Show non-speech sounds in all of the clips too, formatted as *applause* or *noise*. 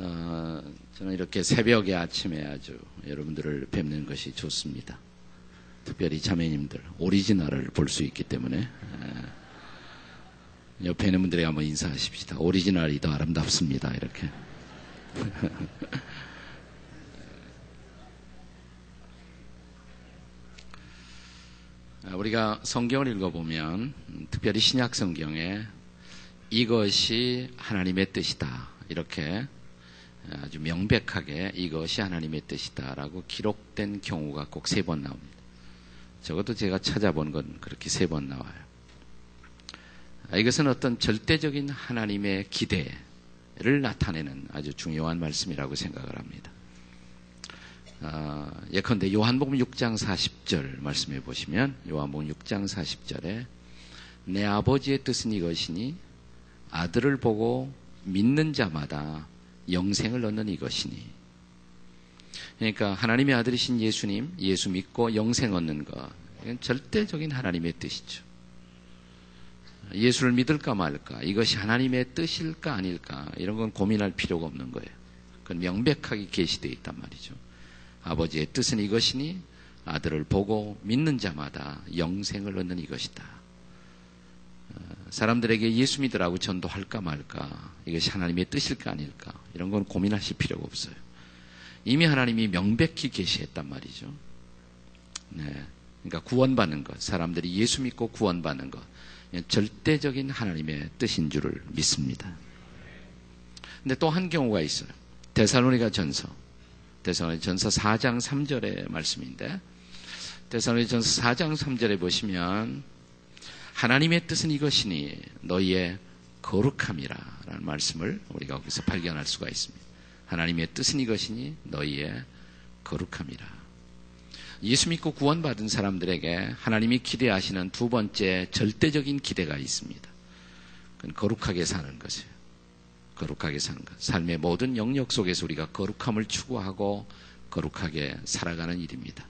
어, 저는 이렇게 새벽에 아침에 아주 여러분들을 뵙는 것이 좋습니다. 특별히 자매님들 오리지널을 볼 수 있기 때문에 에, 옆에 있는 분들에게 한번 인사하십시다. 오리지널이 더 아름답습니다. 이렇게. *laughs* 아, 우리가 성경을 읽어보면 특별히 신약 성경에 이것이 하나님의 뜻이다. 이렇게 아주 명백하게 이것이 하나님의 뜻이다라고 기록된 경우가 꼭 세 번 나옵니다. 적어도 제가 찾아본 건 그렇게 세 번 나와요. 아, 이것은 어떤 절대적인 하나님의 기대를 나타내는 아주 중요한 말씀이라고 생각을 합니다. 아, 예컨대 요한복음 6장 40절 말씀해 보시면 요한복음 6장 40절에 내 아버지의 뜻은 이것이니 아들을 보고 믿는 자마다 영생을 얻는 이것이니. 그러니까 하나님의 아들이신 예수님, 예수 믿고 영생 얻는 것. 이건 절대적인 하나님의 뜻이죠. 예수를 믿을까 말까, 이것이 하나님의 뜻일까 아닐까, 이런 건 고민할 필요가 없는 거예요. 그건 명백하게 계시되어 있단 말이죠. 아버지의 뜻은 이것이니 아들을 보고 믿는 자마다 영생을 얻는 이것이다. 사람들에게 예수 믿으라고 전도할까 말까 이것이 하나님의 뜻일까 아닐까 이런 건 고민하실 필요가 없어요. 이미 하나님이 명백히 계시했단 말이죠. 네. 그러니까 구원받는 것, 사람들이 예수 믿고 구원받는 것, 절대적인 하나님의 뜻인 줄을 믿습니다. 근데 또 한 경우가 있어요. 데살로니가 전서. 데살로니가 전서 4장 3절의 말씀인데, 데살로니가 전서 4장 3절에 보시면, 하나님의 뜻은 이것이니 너희의 거룩함이라 라는 말씀을 우리가 거기서 발견할 수가 있습니다. 하나님의 뜻은 이것이니 너희의 거룩함이라. 예수 믿고 구원받은 사람들에게 하나님이 기대하시는 두 번째 절대적인 기대가 있습니다. 그건 거룩하게 사는 것이에요. 거룩하게 사는 것. 삶의 모든 영역 속에서 우리가 거룩함을 추구하고 거룩하게 살아가는 일입니다.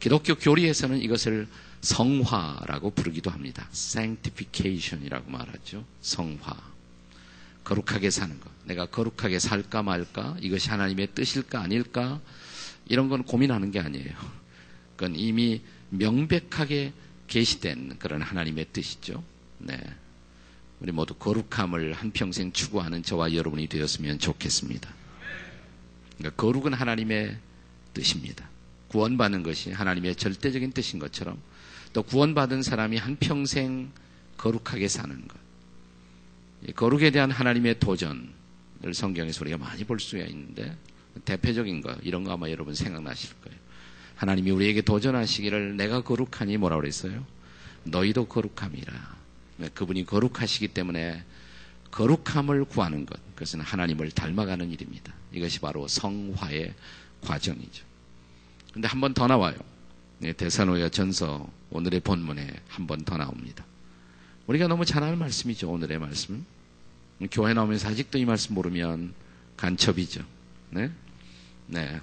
기독교 교리에서는 이것을 성화라고 부르기도 합니다. sanctification이라고 말하죠. 성화. 거룩하게 사는 것. 내가 거룩하게 살까 말까? 이것이 하나님의 뜻일까 아닐까? 이런 건 고민하는 게 아니에요. 그건 이미 명백하게 계시된 그런 하나님의 뜻이죠. 네. 우리 모두 거룩함을 한평생 추구하는 저와 여러분이 되었으면 좋겠습니다. 그러니까 거룩은 하나님의 뜻입니다. 구원받는 것이 하나님의 절대적인 뜻인 것처럼 또 구원받은 사람이 한평생 거룩하게 사는 것. 거룩에 대한 하나님의 도전을 성경에서 우리가 많이 볼 수가 있는데 대표적인 거 이런 거 아마 여러분 생각나실 거예요. 하나님이 우리에게 도전하시기를 내가 거룩하니 뭐라고 그랬어요? 너희도 거룩함이라. 그분이 거룩하시기 때문에 거룩함을 구하는 것. 그것은 하나님을 닮아가는 일입니다. 이것이 바로 성화의 과정이죠. 근데 한 번 더 나와요. 네, 대사노야 전서 오늘의 본문에 한 번 더 나옵니다. 우리가 너무 잘 아는 말씀이죠. 오늘의 말씀. 교회 나오면서 아직도 이 말씀 모르면 간첩이죠. 네? 네.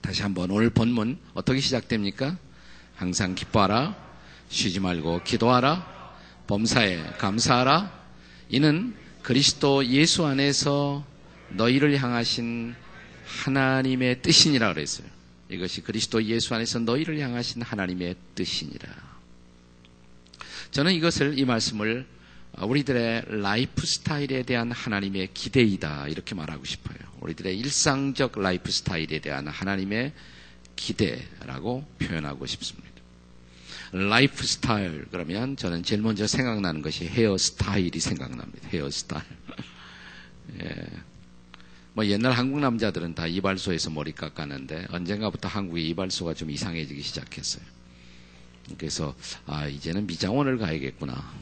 다시 한번 오늘 본문 어떻게 시작됩니까? 항상 기뻐하라. 쉬지 말고 기도하라. 범사에 감사하라. 이는 그리스도 예수 안에서 너희를 향하신 하나님의 뜻이니라 그랬어요. 이것이 그리스도 예수 안에서 너희를 향하신 하나님의 뜻이니라. 저는 이것을 이 말씀을 우리들의 라이프 스타일에 대한 하나님의 기대이다 이렇게 말하고 싶어요. 우리들의 일상적 라이프 스타일에 대한 하나님의 기대라고 표현하고 싶습니다. 라이프 스타일 그러면 저는 제일 먼저 생각나는 것이 헤어 스타일이 생각납니다. 헤어 스타일. *laughs* 예. 뭐 옛날 한국 남자들은 다 이발소에서 머리 깎았는데 언젠가부터 한국의 이발소가 좀 이상해지기 시작했어요. 그래서 아 이제는 미장원을 가야겠구나.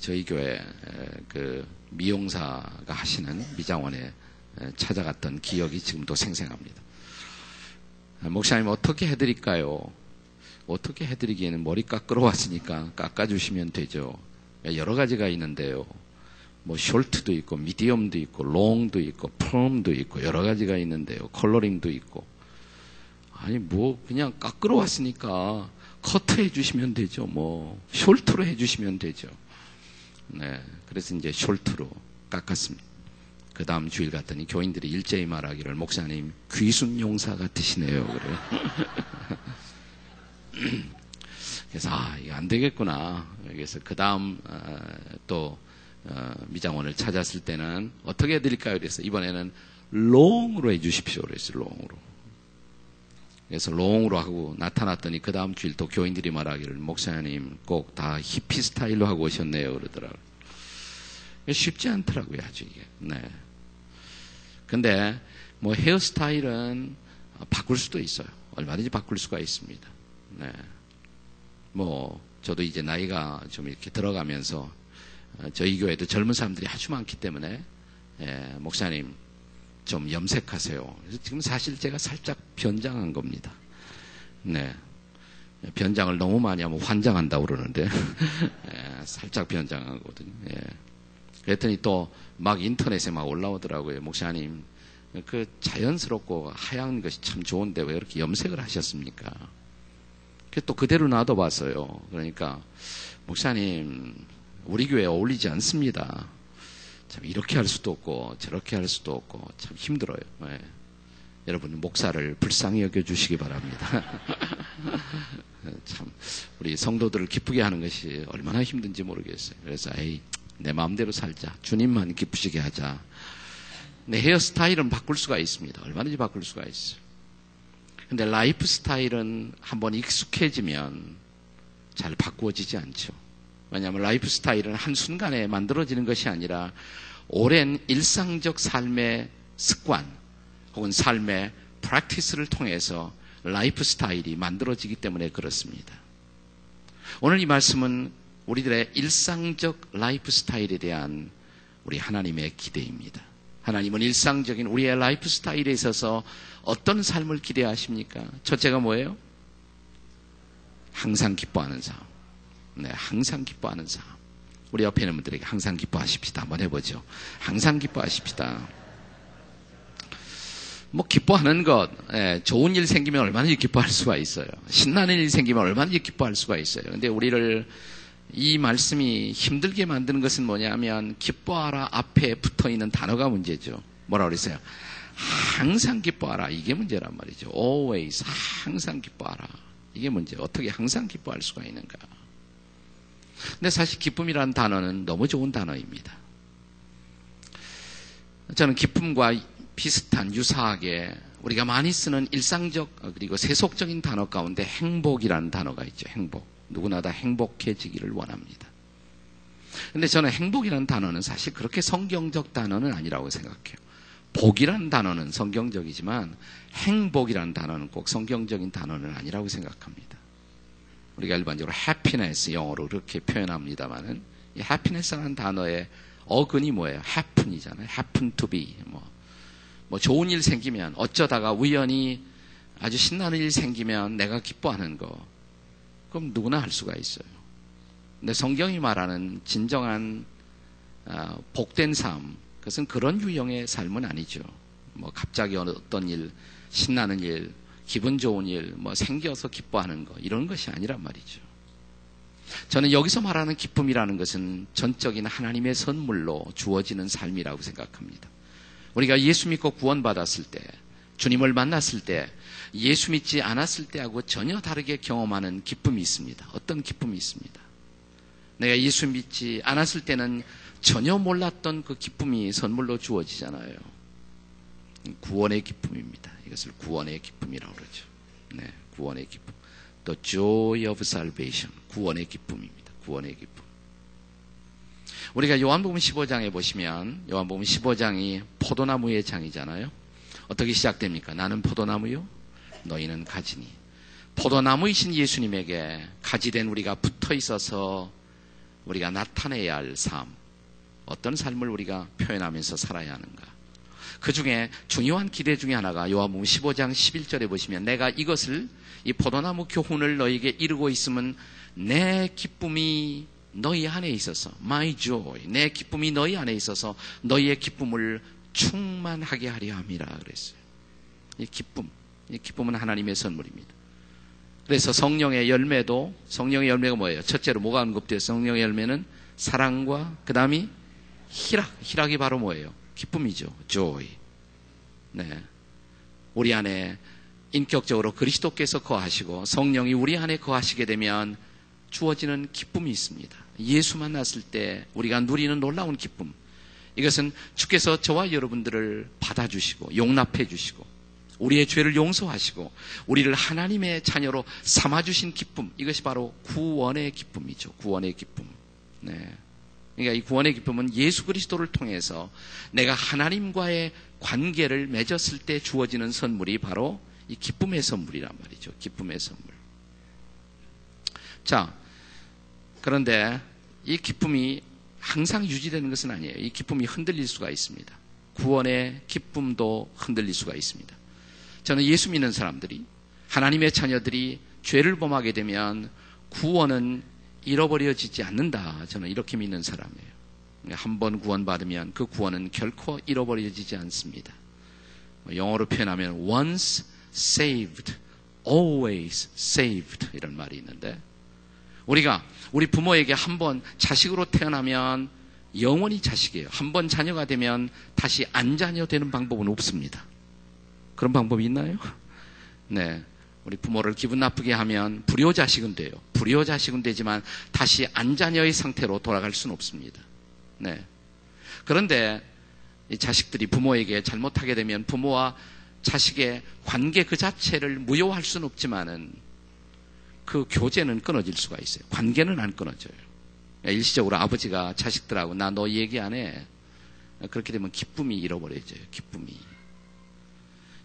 저희 교회 그 미용사가 하시는 미장원에 찾아갔던 기억이 지금도 생생합니다. 목사님 어떻게 해드릴까요? 어떻게 해드리기에는 머리 깎으러 왔으니까 깎아주시면 되죠. 여러 가지가 있는데요. 뭐 숄트도 있고 미디엄도 있고 롱도 있고 펌도 있고 여러 가지가 있는데요. 컬러링도 있고 아니 뭐 그냥 깎으러 왔으니까 커트 해주시면 되죠. 뭐 숄트로 해주시면 되죠. 네, 그래서 이제 숄트로 깎았습니다. 그 다음 주일 갔더니 교인들이 일제히 말하기를 목사님 귀순 용사 같으시네요. 그래요. *laughs* 그래서 아 이거 안 되겠구나. 그래서 그 다음 어, 또 어, 미장원을 찾았을 때는 어떻게 해드릴까요? 그래서 이번에는 롱으로 해주십시오. 그랬어요. 롱으로. 그래서 롱으로 하고 나타났더니 그 다음 주일 또 교인들이 말하기를 목사님 꼭 다 히피 스타일로 하고 오셨네요. 그러더라고요. 쉽지 않더라고요. 아주 이게. 네. 근데 뭐 헤어스타일은 바꿀 수도 있어요. 얼마든지 바꿀 수가 있습니다. 네. 뭐 저도 이제 나이가 좀 이렇게 들어가면서 어, 저희 교회도 젊은 사람들이 아주 많기 때문에 예, 목사님 좀 염색하세요. 지금 사실 제가 살짝 변장한 겁니다. 네. 변장을 너무 많이 하면 환장한다고 그러는데, *laughs* 예, 살짝 변장하거든요. 예. 그랬더니 또 막 인터넷에 막 올라오더라고요. 목사님, 그 자연스럽고 하얀 것이 참 좋은데 왜 이렇게 염색을 하셨습니까? 또 그대로 놔둬봤어요. 그러니까, 목사님, 우리 교회에 어울리지 않습니다. 참 이렇게 할 수도 없고 저렇게 할 수도 없고 참 힘들어요. 네. 여러분 목사를 불쌍히 여겨 주시기 바랍니다. *laughs* 참 우리 성도들을 기쁘게 하는 것이 얼마나 힘든지 모르겠어요. 그래서 에이 내 마음대로 살자. 주님만 기쁘시게 하자. 내 헤어스타일은 바꿀 수가 있습니다. 얼마든지 바꿀 수가 있어요. 근데 라이프 스타일은 한번 익숙해지면 잘 바꾸어지지 않죠. 왜냐하면 라이프 스타일은 한순간에 만들어지는 것이 아니라 오랜 일상적 삶의 습관 혹은 삶의 practice를 통해서 라이프 스타일이 만들어지기 때문에 그렇습니다. 오늘 이 말씀은 우리들의 일상적 라이프 스타일에 대한 우리 하나님의 기대입니다. 하나님은 일상적인 우리의 라이프 스타일에 있어서 어떤 삶을 기대하십니까? 첫째가 뭐예요? 항상 기뻐하는 삶. 네, 항상 기뻐하는 삶. 우리 옆에 있는 분들에게 항상 기뻐하십시다. 한번 해보죠. 항상 기뻐하십시다. 뭐 기뻐하는 것, 예, 좋은 일 생기면 얼마나 기뻐할 수가 있어요. 신나는 일 생기면 얼마나 기뻐할 수가 있어요. 근데 우리를 이 말씀이 힘들게 만드는 것은 뭐냐면 기뻐하라 앞에 붙어 있는 단어가 문제죠. 뭐라 그랬어요? 항상 기뻐하라. 이게 문제란 말이죠. always 항상 기뻐하라. 이게 문제. 어떻게 항상 기뻐할 수가 있는가? 근데 사실 기쁨이라는 단어는 너무 좋은 단어입니다. 저는 기쁨과 비슷한 유사하게 우리가 많이 쓰는 일상적 그리고 세속적인 단어 가운데 행복이라는 단어가 있죠. 행복. 누구나 다 행복해지기를 원합니다. 근데 저는 행복이라는 단어는 사실 그렇게 성경적 단어는 아니라고 생각해요. 복이라는 단어는 성경적이지만 행복이라는 단어는 꼭 성경적인 단어는 아니라고 생각합니다. 우리가 일반적으로 happiness 영어로 그렇게 표현합니다만은 이 happiness라는 단어의 어근이 뭐예요? happen이잖아요. happen to be. 뭐, 뭐 좋은 일 생기면 어쩌다가 우연히 아주 신나는 일 생기면 내가 기뻐하는 거. 그럼 누구나 할 수가 있어요. 근데 성경이 말하는 진정한 어, 복된 삶, 그것은 그런 유형의 삶은 아니죠. 뭐 갑자기 어떤 일, 신나는 일, 기분 좋은 일, 뭐 생겨서 기뻐하는 거 이런 것이 아니란 말이죠. 저는 여기서 말하는 기쁨이라는 것은 전적인 하나님의 선물로 주어지는 삶이라고 생각합니다. 우리가 예수 믿고 구원받았을 때, 주님을 만났을 때, 예수 믿지 않았을 때하고 전혀 다르게 경험하는 기쁨이 있습니다. 어떤 기쁨이 있습니다. 내가 예수 믿지 않았을 때는 전혀 몰랐던 그 기쁨이 선물로 주어지잖아요. 구원의 기쁨입니다. 이것을 구원의 기쁨이라고 그러죠. 네, 구원의 기쁨. 또 joy of salvation. 구원의 기쁨입니다. 구원의 기쁨. 우리가 요한복음 15장에 보시면 요한복음 15장이 포도나무의 장이잖아요. 어떻게 시작됩니까? 나는 포도나무요. 너희는 가지니. 포도나무이신 예수님에게 가지된 우리가 붙어 있어서 우리가 나타내야 할 삶. 어떤 삶을 우리가 표현하면서 살아야 하는가. 그 중에 중요한 기대 중에 하나가 요한복음 15장 11절에 보시면 내가 이것을 이 포도나무 교훈을 너에게 이루고 있으면 내 기쁨이 너희 안에 있어서 my joy 내 기쁨이 너희 안에 있어서 너희의 기쁨을 충만하게 하려 함이라 그랬어요. 이 기쁨, 이 기쁨은 하나님의 선물입니다. 그래서 성령의 열매도 성령의 열매가 뭐예요? 첫째로 뭐가 언급돼요? 성령의 열매는 사랑과 그 다음이 희락, 희락이 바로 뭐예요? 기쁨이죠. joy. 네. 우리 안에 인격적으로 그리스도께서 거하시고 성령이 우리 안에 거하시게 되면 주어지는 기쁨이 있습니다. 예수 만났을 때 우리가 누리는 놀라운 기쁨. 이것은 주께서 저와 여러분들을 받아주시고 용납해 주시고 우리의 죄를 용서하시고 우리를 하나님의 자녀로 삼아주신 기쁨. 이것이 바로 구원의 기쁨이죠. 구원의 기쁨. 네. 그러니까 이 구원의 기쁨은 예수 그리스도를 통해서 내가 하나님과의 관계를 맺었을 때 주어지는 선물이 바로 이 기쁨의 선물이란 말이죠. 기쁨의 선물. 자, 그런데 이 기쁨이 항상 유지되는 것은 아니에요. 이 기쁨이 흔들릴 수가 있습니다. 구원의 기쁨도 흔들릴 수가 있습니다. 저는 예수 믿는 사람들이 하나님의 자녀들이 죄를 범하게 되면 구원은 잃어버려지지 않는다. 저는 이렇게 믿는 사람이에요. 한 번 구원받으면 그 구원은 결코 잃어버려지지 않습니다. 영어로 표현하면 once saved, always saved 이런 말이 있는데 우리가 우리 부모에게 한 번 자식으로 태어나면 영원히 자식이에요. 한 번 자녀가 되면 다시 안 자녀 되는 방법은 없습니다. 그런 방법이 있나요? 네. 우리 부모를 기분 나쁘게 하면 불효 자식은 돼요. 불효 자식은 되지만 다시 안자녀의 상태로 돌아갈 수는 없습니다. 네. 그런데 이 자식들이 부모에게 잘못하게 되면 부모와 자식의 관계 그 자체를 무효할 수는 없지만은 그 교제는 끊어질 수가 있어요. 관계는 안 끊어져요. 일시적으로 아버지가 자식들하고 나 너 얘기 안 해. 그렇게 되면 기쁨이 잃어버려져요. 기쁨이.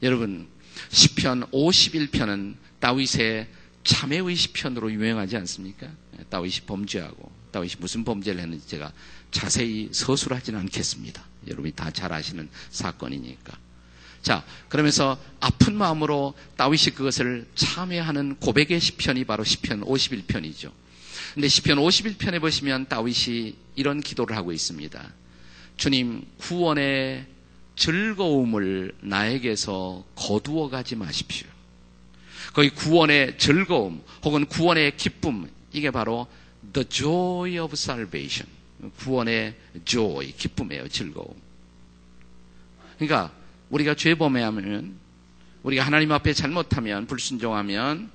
여러분, 시편 51편은 다윗의 참회의 시편으로 유명하지 않습니까? 다윗이 범죄하고 다윗이 무슨 범죄를 했는지 제가 자세히 서술하지는 않겠습니다. 여러분이 다 잘 아시는 사건이니까. 자, 그러면서 아픈 마음으로 다윗이 그것을 참회하는 고백의 시편이 바로 시편 51편이죠. 근데 시편 51편에 보시면 다윗이 이런 기도를 하고 있습니다. 주님, 구원의 즐거움을 나에게서 거두어 가지 마십시오. 거기 구원의 즐거움 혹은 구원의 기쁨 이게 바로 the joy of salvation 구원의 joy 기쁨이에요 즐거움. 그러니까 우리가 죄 범해하면 우리가 하나님 앞에 잘못하면 불순종하면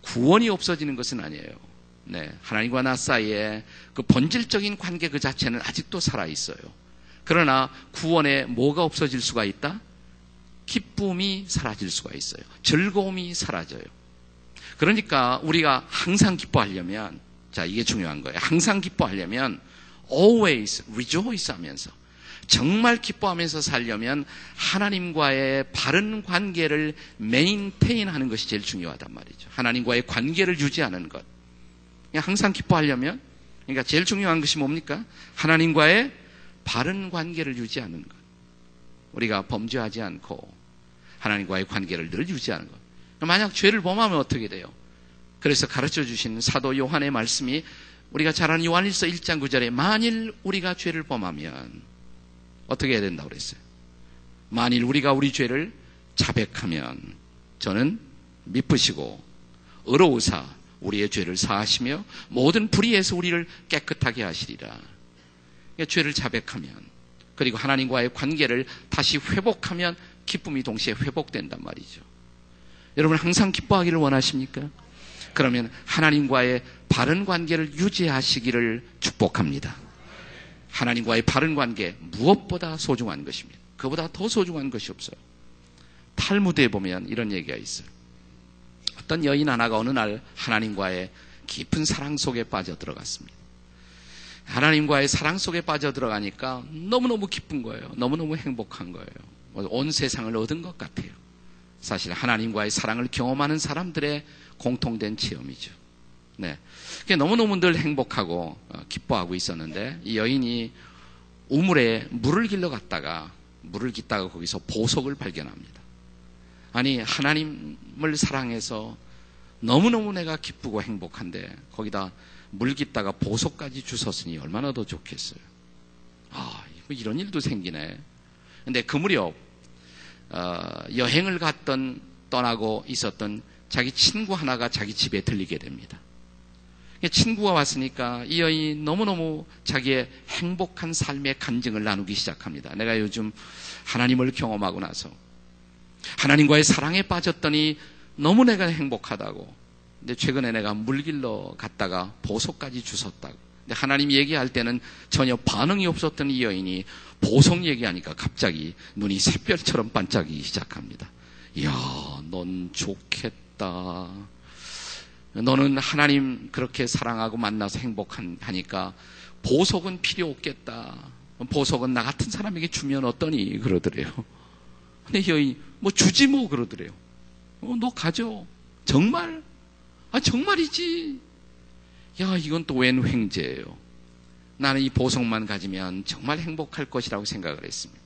구원이 없어지는 것은 아니에요. 네, 하나님과 나 사이에 그 본질적인 관계 그 자체는 아직도 살아 있어요. 그러나 구원에 뭐가 없어질 수가 있다? 기쁨이 사라질 수가 있어요. 즐거움이 사라져요. 그러니까 우리가 항상 기뻐하려면 자, 이게 중요한 거예요. 항상 기뻐하려면 always rejoice 하면서 정말 기뻐하면서 살려면 하나님과의 바른 관계를 메인테인 하는 것이 제일 중요하단 말이죠. 하나님과의 관계를 유지하는 것. 항상 기뻐하려면 그러니까 제일 중요한 것이 뭡니까? 하나님과의 바른 관계를 유지하는 것. 우리가 범죄하지 않고 하나님과의 관계를 늘 유지하는 것. 만약 죄를 범하면 어떻게 돼요? 그래서 가르쳐 주신 사도 요한의 말씀이 우리가 잘 아는 요한일서 1장 9절에 만일 우리가 죄를 범하면 어떻게 해야 된다고 그랬어요? 만일 우리가 우리 죄를 자백하면 저는 미쁘시고 의로우사 우리의 죄를 사하시며 모든 불의에서 우리를 깨끗하게 하시리라. 죄를 자백하면 그리고 하나님과의 관계를 다시 회복하면 기쁨이 동시에 회복된단 말이죠. 여러분 항상 기뻐하기를 원하십니까? 그러면 하나님과의 바른 관계를 유지하시기를 축복합니다. 하나님과의 바른 관계 무엇보다 소중한 것입니다. 그보다 더 소중한 것이 없어요. 탈무드에 보면 이런 얘기가 있어요. 어떤 여인 하나가 어느 날 하나님과의 깊은 사랑 속에 빠져 들어갔습니다. 하나님과의 사랑 속에 빠져 들어가니까 너무너무 기쁜 거예요. 너무너무 행복한 거예요. 뭐온 세상을 얻은 것 같아요. 사실 하나님과의 사랑을 경험하는 사람들의 공통된 체험이죠. 네. 너무너무 늘 행복하고 어, 기뻐하고 있었는데 이 여인이 우물에 물을 길러 갔다가 물을 깃다가 거기서 보석을 발견합니다. 아니 하나님을 사랑해서 너무너무 내가 기쁘고 행복한데 거기다 물 깃다가 보석까지 주셨으니 얼마나 더 좋겠어요. 아 이런 일도 생기네. 근데 그 무렵 어, 여행을 갔던 떠나고 있었던 자기 친구 하나가 자기 집에 들리게 됩니다. 친구가 왔으니까 이 여인이 너무너무 자기의 행복한 삶의 간증을 나누기 시작합니다. 내가 요즘 하나님을 경험하고 나서 하나님과의 사랑에 빠졌더니 너무 내가 행복하다고. 근데 최근에 내가 물길로 갔다가 보석까지 주웠다고. 근데 하나님 얘기할 때는 전혀 반응이 없었던 이 여인이 보석 얘기하니까 갑자기 눈이 샛별처럼 반짝이기 시작합니다. 이야, 넌 좋겠다. 너는 하나님 그렇게 사랑하고 만나서 행복하니까 보석은 필요 없겠다. 보석은 나 같은 사람에게 주면 어떠니? 그러더래요. 근데 여인이 뭐 주지 뭐 그러더래요. 어, 너 가져. 정말? 아, 정말이지. 야, 이건 또 웬 횡재예요. 나는 이 보석만 가지면 정말 행복할 것이라고 생각을 했습니다.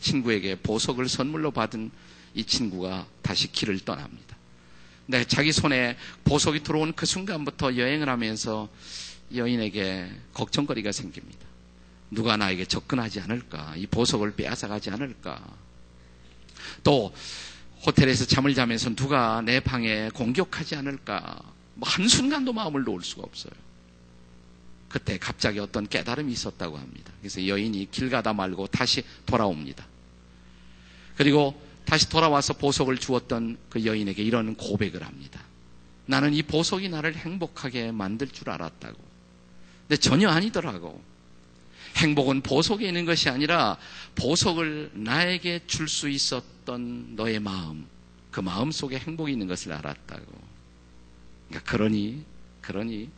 친구에게 보석을 선물로 받은 이 친구가 다시 길을 떠납니다. 네, 자기 손에 보석이 들어온 그 순간부터 여행을 하면서 여인에게 걱정거리가 생깁니다. 누가 나에게 접근하지 않을까? 이 보석을 빼앗아가지 않을까? 또 호텔에서 잠을 자면서 누가 내 방에 공격하지 않을까? 뭐 한순간도 마음을 놓을 수가 없어요. 그때 갑자기 어떤 깨달음이 있었다고 합니다. 그래서 여인이 길 가다 말고 다시 돌아옵니다. 그리고 다시 돌아와서 보석을 주었던 그 여인에게 이런 고백을 합니다. 나는 이 보석이 나를 행복하게 만들 줄 알았다고. 근데 전혀 아니더라고. 행복은 보석에 있는 것이 아니라 보석을 나에게 줄 수 있었던 너의 마음, 그 마음 속에 행복이 있는 것을 알았다고. 그러니까 그러니, 그러니.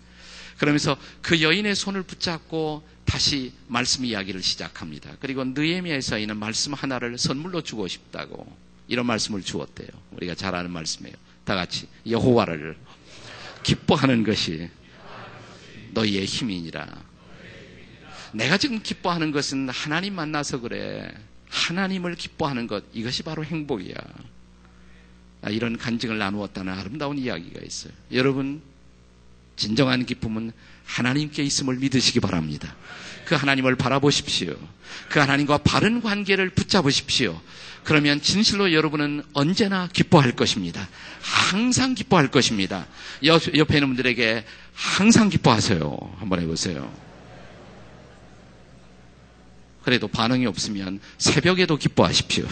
그러면서 그 여인의 손을 붙잡고 다시 말씀 이야기를 시작합니다. 그리고 느에미아에서 있는 말씀 하나를 선물로 주고 싶다고 이런 말씀을 주었대요. 우리가 잘 아는 말씀이에요. 다 같이 여호와를 기뻐하는 것이 너희의 힘이니라. 내가 지금 기뻐하는 것은 하나님 만나서 그래. 하나님을 기뻐하는 것, 이것이 바로 행복이야. 아, 이런 간증을 나누었다는 아름다운 이야기가 있어요. 여러분, 진정한 기쁨은 하나님께 있음을 믿으시기 바랍니다. 그 하나님을 바라보십시오. 그 하나님과 바른 관계를 붙잡으십시오. 그러면 진실로 여러분은 언제나 기뻐할 것입니다. 항상 기뻐할 것입니다. 옆, 옆에 있는 분들에게 항상 기뻐하세요. 한번 해보세요. 그래도 반응이 없으면 새벽에도 기뻐하십시오. *laughs*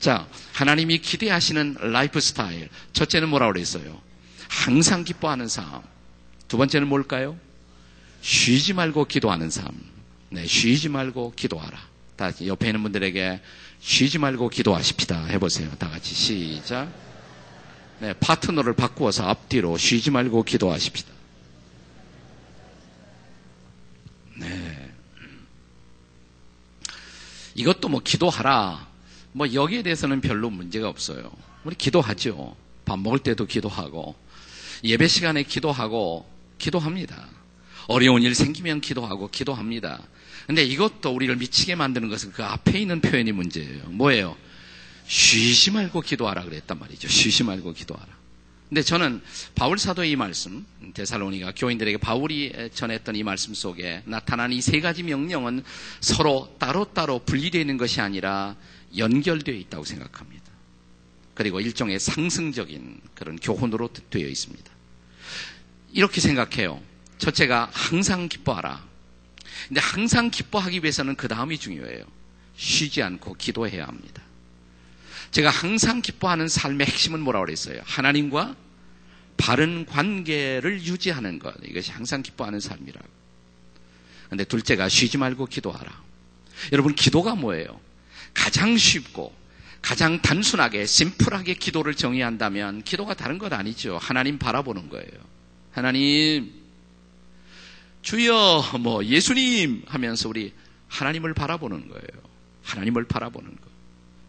자, 하나님이 기대하시는 라이프 스타일. 첫째는 뭐라고 그랬어요? 항상 기뻐하는 삶. 두 번째는 뭘까요? 쉬지 말고 기도하는 삶. 네, 쉬지 말고 기도하라. 다 옆에 있는 분들에게 쉬지 말고 기도하십시다. 해보세요. 다 같이 시작. 네, 파트너를 바꾸어서 앞뒤로 쉬지 말고 기도하십시다. 네. 이것도 뭐 기도하라. 뭐 여기에 대해서는 별로 문제가 없어요. 우리 기도하죠. 밥 먹을 때도 기도하고 예배 시간에 기도하고 기도합니다. 어려운 일 생기면 기도하고 기도합니다. 근데 이것도 우리를 미치게 만드는 것은 그 앞에 있는 표현이 문제예요. 뭐예요? 쉬지 말고 기도하라 그랬단 말이죠. 쉬지 말고 기도하라. 근데 저는 바울 사도의 이 말씀, 데살로니가 교인들에게 바울이 전했던 이 말씀 속에 나타난 이 세 가지 명령은 서로 따로따로 분리되어 있는 것이 아니라 연결되어 있다고 생각합니다. 그리고 일종의 상승적인 그런 교훈으로 되어 있습니다. 이렇게 생각해요. 첫째가 항상 기뻐하라. 근데 항상 기뻐하기 위해서는 그 다음이 중요해요. 쉬지 않고 기도해야 합니다. 제가 항상 기뻐하는 삶의 핵심은 뭐라고 그랬어요? 하나님과 바른 관계를 유지하는 것. 이것이 항상 기뻐하는 삶이라고. 근데 둘째가 쉬지 말고 기도하라. 여러분, 기도가 뭐예요? 가장 쉽고 가장 단순하게, 심플하게 기도를 정의한다면 기도가 다른 것 아니죠. 하나님 바라보는 거예요. 하나님, 주여, 뭐, 예수님 하면서 우리 하나님을 바라보는 거예요. 하나님을 바라보는 거.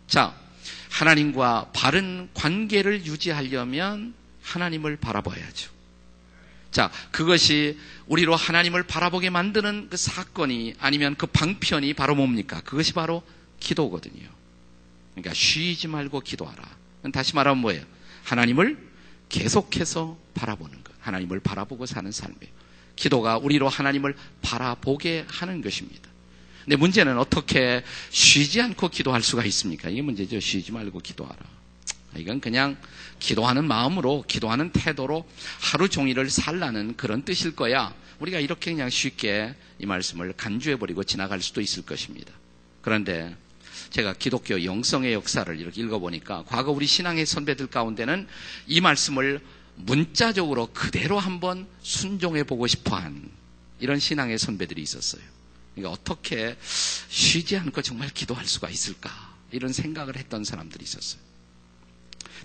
자, 하나님과 바른 관계를 유지하려면 하나님을 바라봐야죠. 자, 그것이 우리로 하나님을 바라보게 만드는 그 사건이 아니면 그 방편이 바로 뭡니까? 그것이 바로 기도거든요. 그러니까 쉬지 말고 기도하라. 다시 말하면 뭐예요? 하나님을 계속해서 바라보는 것. 하나님을 바라보고 사는 삶이에요. 기도가 우리로 하나님을 바라보게 하는 것입니다. 근데 문제는 어떻게 쉬지 않고 기도할 수가 있습니까? 이게 문제죠. 쉬지 말고 기도하라. 이건 그냥 기도하는 마음으로, 기도하는 태도로 하루 종일을 살라는 그런 뜻일 거야. 우리가 이렇게 그냥 쉽게 이 말씀을 간주해버리고 지나갈 수도 있을 것입니다. 그런데 제가 기독교 영성의 역사를 이렇게 읽어보니까 과거 우리 신앙의 선배들 가운데는 이 말씀을 문자적으로 그대로 한번 순종해 보고 싶어 한 이런 신앙의 선배들이 있었어요. 어떻게 쉬지 않고 정말 기도할 수가 있을까? 이런 생각을 했던 사람들이 있었어요.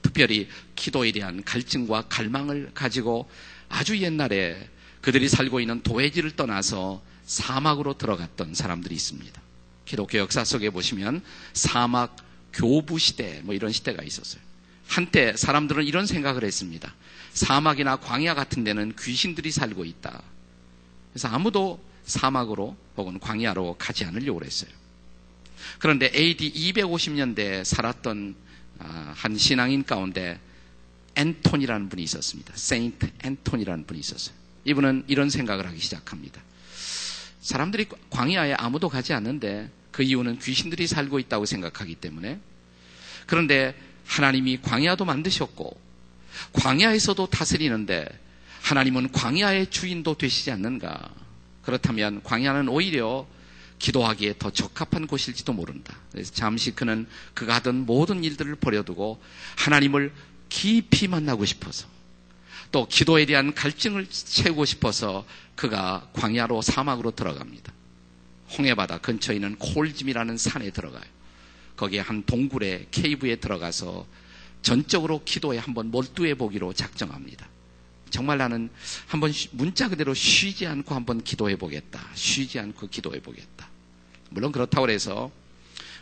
특별히 기도에 대한 갈증과 갈망을 가지고 아주 옛날에 그들이 살고 있는 도회지를 떠나서 사막으로 들어갔던 사람들이 있습니다. 기독교 역사 속에 보시면 사막 교부 시대 뭐 이런 시대가 있었어요. 한때 사람들은 이런 생각을 했습니다. 사막이나 광야 같은 데는 귀신들이 살고 있다. 그래서 아무도 사막으로 혹은 광야로 가지 않으려고 했어요. 그런데 AD 250년대에 살았던 아, 한 신앙인 가운데 앤톤이라는 분이 있었습니다. 세인트 앤톤이라는 분이 있었어요. 이분은 이런 생각을 하기 시작합니다. 사람들이 광야에 아무도 가지 않는데 그 이유는 귀신들이 살고 있다고 생각하기 때문에 그런데 하나님이 광야도 만드셨고 광야에서도 다스리는데 하나님은 광야의 주인도 되시지 않는가? 그렇다면 광야는 오히려 기도하기에 더 적합한 곳일지도 모른다. 그래서 잠시 그는 그가 하던 모든 일들을 버려두고 하나님을 깊이 만나고 싶어서 또 기도에 대한 갈증을 채우고 싶어서 그가 광야로 사막으로 들어갑니다. 홍해바다 근처에 있는 콜짐이라는 산에 들어가요. 거기에 한 동굴의 케이브에 들어가서 전적으로 기도에 한번 몰두해 보기로 작정합니다. 정말 나는 한번 문자 그대로 쉬지 않고 한번 기도해 보겠다. 쉬지 않고 기도해 보겠다. 물론 그렇다고 해서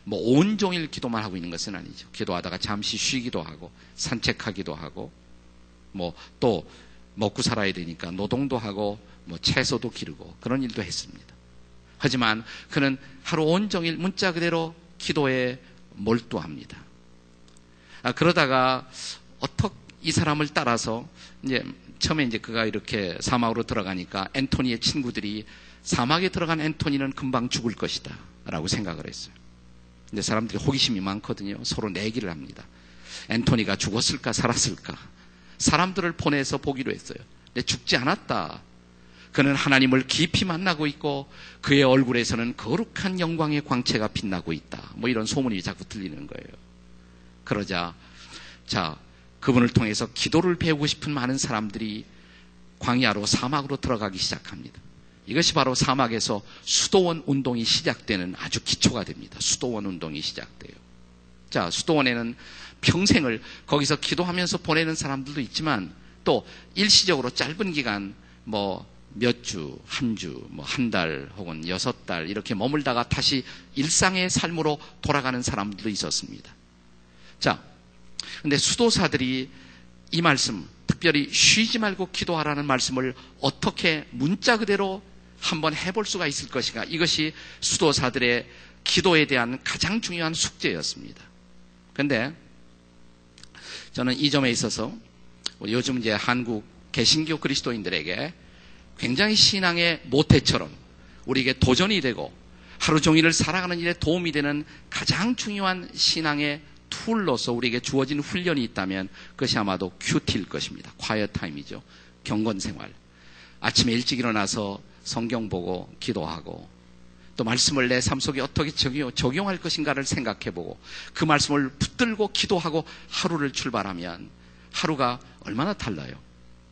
뭐 온종일 기도만 하고 있는 것은 아니죠. 기도하다가 잠시 쉬기도 하고 산책하기도 하고 뭐 또 먹고 살아야 되니까 노동도 하고 뭐 채소도 기르고 그런 일도 했습니다. 하지만 그는 하루 온종일 문자 그대로 기도에 몰두합니다. 아, 그러다가 어떻게 이 사람을 따라서 이제 처음에 이제 그가 이렇게 사막으로 들어가니까 앤토니의 친구들이 사막에 들어간 앤토니는 금방 죽을 것이다. 라고 생각을 했어요. 근데 사람들이 호기심이 많거든요. 서로 내기를 합니다. 앤토니가 죽었을까, 살았을까. 사람들을 보내서 보기로 했어요. 근데 죽지 않았다. 그는 하나님을 깊이 만나고 있고 그의 얼굴에서는 거룩한 영광의 광채가 빛나고 있다. 뭐 이런 소문이 자꾸 들리는 거예요. 그러자 자 그분을 통해서 기도를 배우고 싶은 많은 사람들이 광야로 사막으로 들어가기 시작합니다. 이것이 바로 사막에서 수도원 운동이 시작되는 아주 기초가 됩니다. 수도원 운동이 시작돼요. 자, 수도원에는 평생을 거기서 기도하면서 보내는 사람들도 있지만 또 일시적으로 짧은 기간 뭐 몇 주, 한 주, 뭐 한 달 혹은 여섯 달 이렇게 머물다가 다시 일상의 삶으로 돌아가는 사람들도 있었습니다. 자, 근데 수도사들이 이 말씀, 특별히 쉬지 말고 기도하라는 말씀을 어떻게 문자 그대로 한번 해볼 수가 있을 것인가. 이것이 수도사들의 기도에 대한 가장 중요한 숙제였습니다. 근데 저는 이 점에 있어서 요즘 이제 한국 개신교 그리스도인들에게 굉장히 신앙의 모태처럼 우리에게 도전이 되고 하루 종일을 살아가는 일에 도움이 되는 가장 중요한 신앙의 tool로서 우리에게 주어진 훈련이 있다면 그것이 아마도 QT일 것입니다. Quiet time이죠. 경건 생활. 아침에 일찍 일어나서 성경 보고 기도하고 또 말씀을 내 삶 속에 어떻게 적용, 할 것인가를 생각해 보고 그 말씀을 붙들고 기도하고 하루를 출발하면 하루가 얼마나 달라요.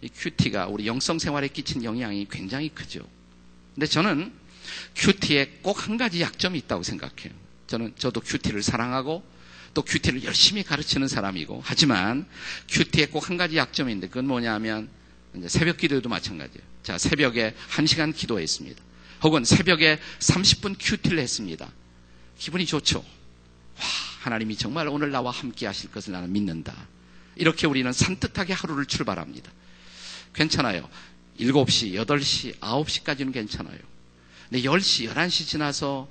이 QT가 우리 영성 생활에 끼친 영향이 굉장히 크죠. 근데 저는 QT에 꼭 한 가지 약점이 있다고 생각해요. 저는 저도 QT를 사랑하고 또 QT를 열심히 가르치는 사람이고 하지만 큐티에 꼭 한 가지 약점이 있는데 그건 뭐냐면 새벽 기도에도 마찬가지예요. 자, 새벽에 한 시간 기도했습니다. 혹은 새벽에 30분 큐티를 했습니다. 기분이 좋죠. 와, 하나님이 정말 오늘 나와 함께 하실 것을 나는 믿는다. 이렇게 우리는 산뜻하게 하루를 출발합니다. 괜찮아요. 7시, 8시, 9시까지는 괜찮아요. 근데 10시, 11시 지나서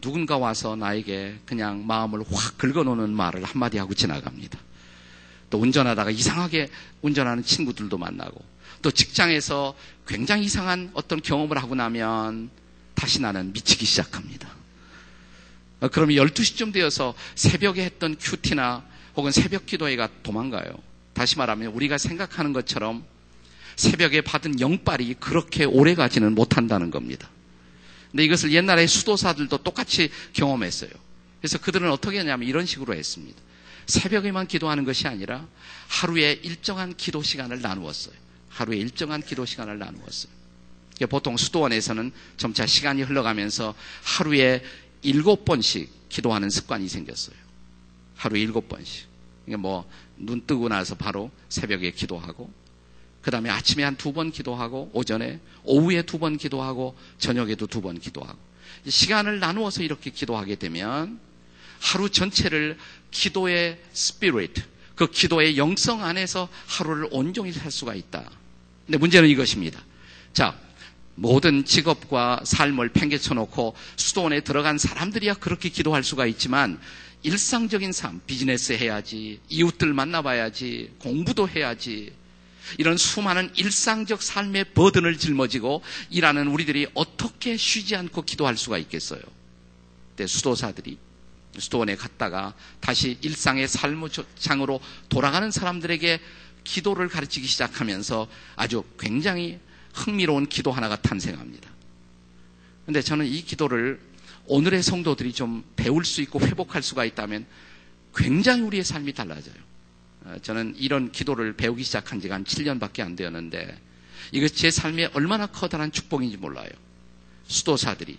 누군가 와서 나에게 그냥 마음을 확 긁어놓는 말을 한마디 하고 지나갑니다. 또 운전하다가 이상하게 운전하는 친구들도 만나고 또 직장에서 굉장히 이상한 어떤 경험을 하고 나면 다시 나는 미치기 시작합니다. 어, 그러면 12시쯤 되어서 새벽에 했던 큐티나 혹은 새벽 기도회가 도망가요. 다시 말하면 우리가 생각하는 것처럼 새벽에 받은 영빨이 그렇게 오래 가지는 못한다는 겁니다. 근데 이것을 옛날에 수도사들도 똑같이 경험했어요. 그래서 그들은 어떻게 했냐면 이런 식으로 했습니다. 새벽에만 기도하는 것이 아니라 하루에 일정한 기도 시간을 나누었어요. 하루에 일정한 기도 시간을 나누었어요. 보통 수도원에서는 점차 시간이 흘러가면서 하루에 일곱 번씩 기도하는 습관이 생겼어요. 하루에 일곱 번씩. 뭐, 눈 뜨고 나서 바로 새벽에 기도하고, 그 다음에 아침에 한 두 번 기도하고, 오전에, 오후에 두 번 기도하고, 저녁에도 두 번 기도하고. 시간을 나누어서 이렇게 기도하게 되면, 하루 전체를 기도의 스피릿, 그 기도의 영성 안에서 하루를 온종일 살 수가 있다. 근데 문제는 이것입니다. 자, 모든 직업과 삶을 팽개쳐 놓고 수도원에 들어간 사람들이야 그렇게 기도할 수가 있지만 일상적인 삶, 비즈니스 해야지, 이웃들 만나봐야지, 공부도 해야지, 이런 수많은 일상적 삶의 버든을 짊어지고 일하는 우리들이 어떻게 쉬지 않고 기도할 수가 있겠어요? 때 수도사들이 수도원에 갔다가 다시 일상의 삶장으로 돌아가는 사람들에게 기도를 가르치기 시작하면서 아주 굉장히 흥미로운 기도 하나가 탄생합니다. 근데 저는 이 기도를 오늘의 성도들이 좀 배울 수 있고 회복할 수가 있다면 굉장히 우리의 삶이 달라져요. 어, 저는 이런 기도를 배우기 시작한 지가 한 7년밖에 안 되었는데 이것 제 삶에 얼마나 커다란 축복인지 몰라요. 수도사들이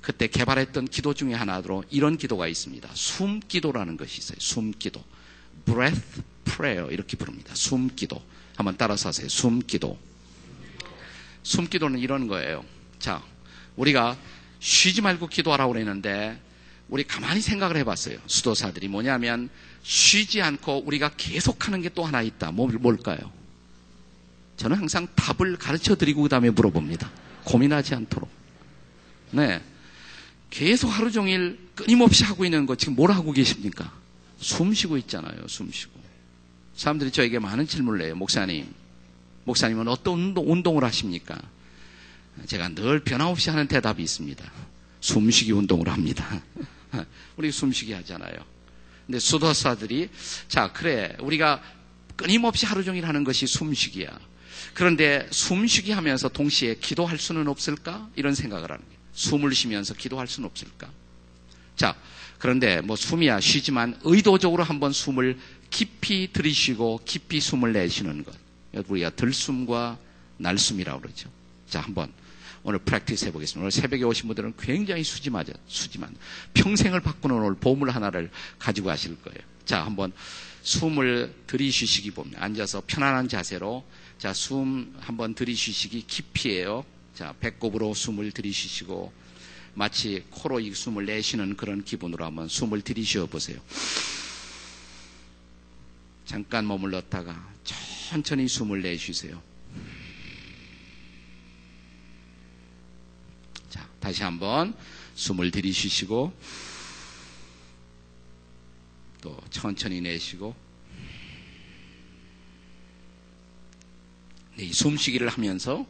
그때 개발했던 기도 중에 하나로 이런 기도가 있습니다. 숨 기도라는 것이 있어요. 숨 기도. breath prayer 이렇게 부릅니다. 숨 기도. 한번 따라서 하세요. 숨 기도. 숨 기도는 이런 거예요. 자, 우리가 쉬지 말고 기도하라고 그랬는데 우리 가만히 생각을 해봤어요. 수도사들이 뭐냐면 쉬지 않고 우리가 계속하는 게 또 하나 있다. 뭐, 뭘까요? 저는 항상 답을 가르쳐 드리고 그 다음에 물어봅니다. 고민하지 않도록. 네. 계속 하루 종일 끊임없이 하고 있는 거 지금 뭘 하고 계십니까? 숨 쉬고 있잖아요. 숨 쉬고. 사람들이 저에게 많은 질문을 해요. 목사님. 목사님은 어떤 운동, 을 하십니까? 제가 늘 변함없이 하는 대답이 있습니다. 숨쉬기 운동을 합니다. *laughs* 우리 숨쉬기 하잖아요. 근데 수도사들이 자 그래 우리가 끊임없이 하루 종일 하는 것이 숨쉬기야. 그런데 숨쉬기 하면서 동시에 기도할 수는 없을까? 이런 생각을 하는 거예요. 숨을 쉬면서 기도할 수는 없을까? 자, 그런데 뭐 숨이야 쉬지만 의도적으로 한번 숨을 깊이 들이쉬고 깊이 숨을 내쉬는 것. 우리가 들숨과 날숨이라고 그러죠. 자, 한번 오늘 프랙티스 해보겠습니다. 오늘 새벽에 오신 분들은 굉장히 수지맞아, 수지만 평생을 바꾸는 오늘 보물 하나를 가지고 가실 거예요. 자, 한번 숨을 들이쉬시기 봅니다. 앉아서 편안한 자세로 자, 숨 한번 들이쉬시기 깊이에요. 자, 배꼽으로 숨을 들이쉬시고 마치 코로 이 숨을 내쉬는 그런 기분으로 한번 숨을 들이쉬어 보세요. 잠깐 머물렀다가 천천히 숨을 내쉬세요. 자, 다시 한번 숨을 들이쉬시고 또 천천히 내쉬고 네, 숨쉬기를 하면서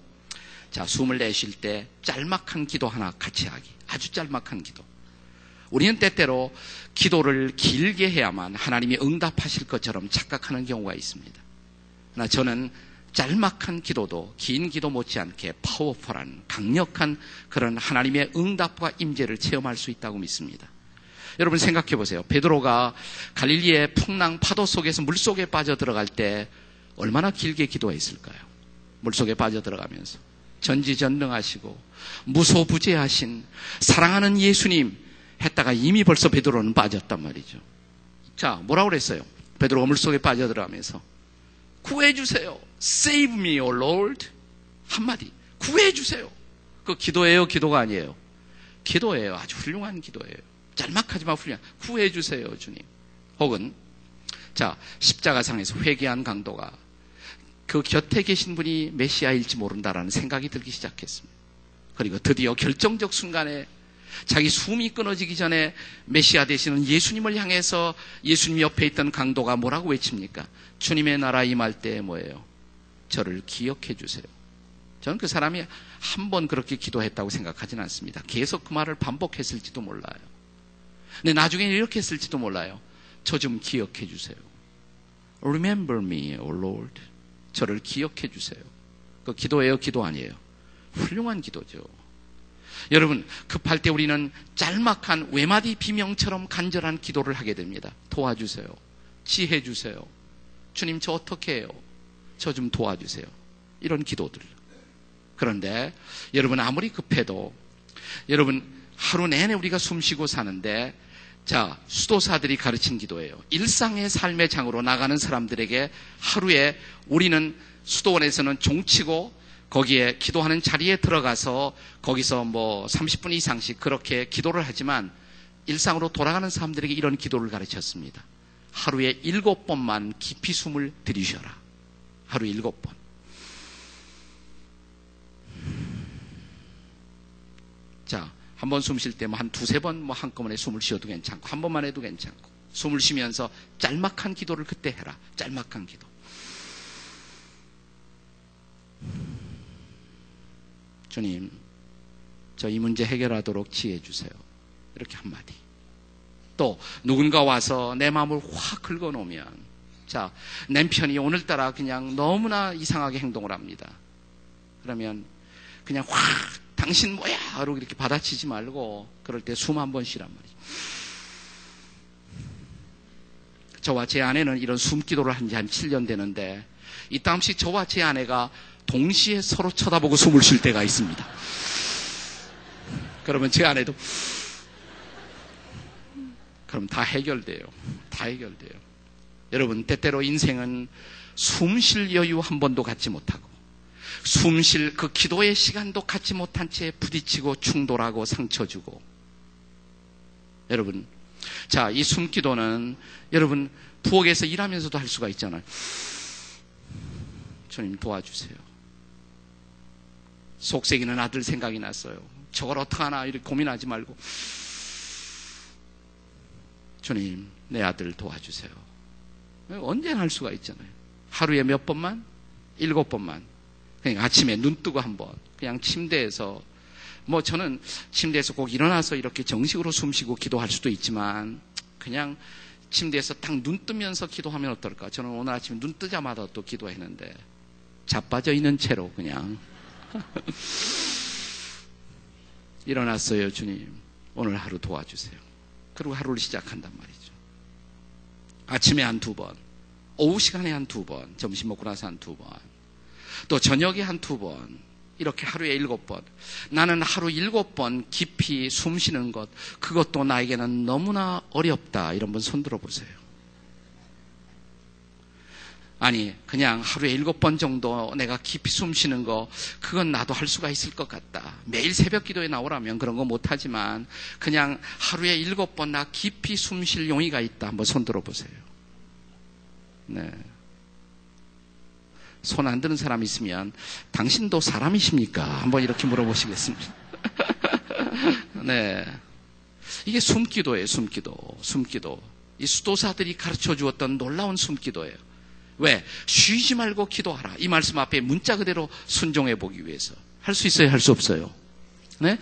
자, 숨을 내쉴 때 짤막한 기도 하나 같이 하기. 아주 짤막한 기도. 우리는 때때로 기도를 길게 해야만 하나님이 응답하실 것처럼 착각하는 경우가 있습니다. 그러나 저는 짤막한 기도도 긴 기도 못지않게 파워풀한 강력한 그런 하나님의 응답과 임재를 체험할 수 있다고 믿습니다. 여러분 생각해 보세요. 베드로가 갈릴리의 풍랑 파도 속에서 물 속에 빠져 들어갈 때 얼마나 길게 기도했을까요? 물 속에 빠져 들어가면서 전지전능하시고 무소부재하신 사랑하는 예수님 했다가 이미 벌써 베드로는 빠졌단 말이죠. 자, 뭐라고 그랬어요? 베드로가 물 속에 빠져 들어가면서 구해 주세요. Save me, O Lord. 한마디. 구해주세요. 그 기도예요, 기도가 아니에요. 기도예요. 아주 훌륭한 기도예요. 짤막하지만 훌륭한. 구해주세요, 주님. 혹은, 자, 십자가상에서 회개한 강도가 그 곁에 계신 분이 메시아일지 모른다라는 생각이 들기 시작했습니다. 그리고 드디어 결정적 순간에 자기 숨이 끊어지기 전에 메시아 되시는 예수님을 향해서 예수님 옆에 있던 강도가 뭐라고 외칩니까? 주님의 나라 임할 때 뭐예요? 저를 기억해 주세요. 저는 그 사람이 한 번 그렇게 기도했다고 생각하지는 않습니다. 계속 그 말을 반복했을지도 몰라요. 근데 나중에 이렇게 했을지도 몰라요. 저 좀 기억해 주세요. Remember me, O Lord. 저를 기억해 주세요. 그 기도예요, 기도 아니에요. 훌륭한 기도죠. 여러분, 급할 때 우리는 짤막한 외마디 비명처럼 간절한 기도를 하게 됩니다. 도와주세요. 지혜 주세요. 주님, 저 어떻게 해요? 저 좀 도와주세요. 이런 기도들. 그런데 여러분, 아무리 급해도 여러분, 하루 내내 우리가 숨 쉬고 사는데 자, 수도사들이 가르친 기도예요. 일상의 삶의 장으로 나가는 사람들에게 하루에 우리는 수도원에서는 종치고 거기에 기도하는 자리에 들어가서 거기서 뭐 30분 이상씩 그렇게 기도를 하지만 일상으로 돌아가는 사람들에게 이런 기도를 가르쳤습니다. 하루에 일곱 번만 깊이 숨을 들이셔라. 하루 일곱 번. 자, 한 번 숨 쉴 때뭐 한 두세 번 뭐 한꺼번에 숨을 쉬어도 괜찮고 한 번만 해도 괜찮고 숨을 쉬면서 짤막한 기도를 그때 해라. 짤막한 기도. 주님, 저 이 문제 해결하도록 지혜 주세요. 이렇게 한마디. 또 누군가 와서 내 마음을 확 긁어 놓으면 자, 남편이 오늘따라 그냥 너무나 이상하게 행동을 합니다. 그러면 그냥 확 당신 뭐야? 라고 이렇게 받아치지 말고 그럴 때 숨 한 번 쉬란 말이죠. 저와 제 아내는 이런 숨기도를 한 지 한 7년 되는데 이따금씩 저와 제 아내가 동시에 서로 쳐다보고 숨을 쉴 때가 있습니다. 그러면 제 아내도 그럼 다 해결돼요. 다 해결돼요. 여러분, 때때로 인생은 숨 쉴 여유 한 번도 갖지 못하고 숨 쉴 그 기도의 시간도 갖지 못한 채 부딪히고 충돌하고 상처 주고 여러분, 자, 이 숨기도는 여러분 부엌에서 일하면서도 할 수가 있잖아요. 주님 도와주세요. 속색이는 아들 생각이 났어요. 저걸 어떡하나 이렇게 고민하지 말고 주님 내 아들 도와주세요. 언제나 할 수가 있잖아요. 하루에 몇 번만? 일곱 번만. 그냥 아침에 눈 뜨고 한 번. 그냥 침대에서 뭐 저는 침대에서 꼭 일어나서 이렇게 정식으로 숨 쉬고 기도할 수도 있지만 그냥 침대에서 딱 눈 뜨면서 기도하면 어떨까? 저는 오늘 아침에 눈 뜨자마자 또 기도했는데 자빠져 있는 채로 그냥 *laughs* 일어났어요, 주님. 오늘 하루 도와주세요. 그리고 하루를 시작한단 말이죠. 아침에 한 두 번, 오후 시간에 한 두 번, 점심 먹고 나서 한 두 번, 또 저녁에 한 두 번, 이렇게 하루에 일곱 번. 나는 하루 일곱 번 깊이 숨 쉬는 것, 그것도 나에게는 너무나 어렵다. 이런 분 손들어 보세요. 아니, 그냥 하루에 일곱 번 정도 내가 깊이 숨 쉬는 거, 그건 나도 할 수가 있을 것 같다. 매일 새벽 기도에 나오라면 그런 거 못하지만, 그냥 하루에 일곱 번 나 깊이 숨 쉴 용의가 있다. 한번 손 들어보세요. 네. 손 안 드는 사람 있으면, 당신도 사람이십니까? 한번 이렇게 물어보시겠습니다. *laughs* 네. 이게 숨기도예요, 숨기도. 숨기도. 이 수도사들이 가르쳐 주었던 놀라운 숨기도예요. 왜? 쉬지 말고 기도하라. 이 말씀 앞에 문자 그대로 순종해 보기 위해서. 할 수 있어요? 할 수 없어요? 네?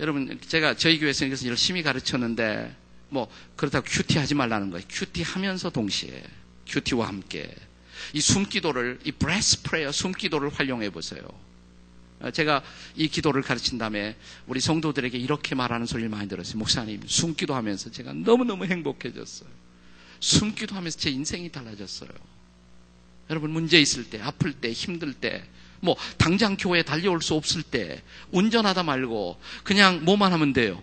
여러분, 제가 저희 교회에서 이것을 열심히 가르쳤는데, 뭐, 그렇다고 QT 하지 말라는 거예요. QT 하면서 동시에, QT와 함께. 이 숨기도를, 이 breath prayer 숨기도를 활용해 보세요. 제가 이 기도를 가르친 다음에 우리 성도들에게 이렇게 말하는 소리를 많이 들었어요. 목사님, 숨기도 하면서 제가 너무너무 행복해졌어요. 숨기도 하면서 제 인생이 달라졌어요. 여러분 문제 있을 때, 아플 때, 힘들 때, 뭐 당장 교회에 달려올 수 없을 때 운전하다 말고 그냥 뭐만 하면 돼요.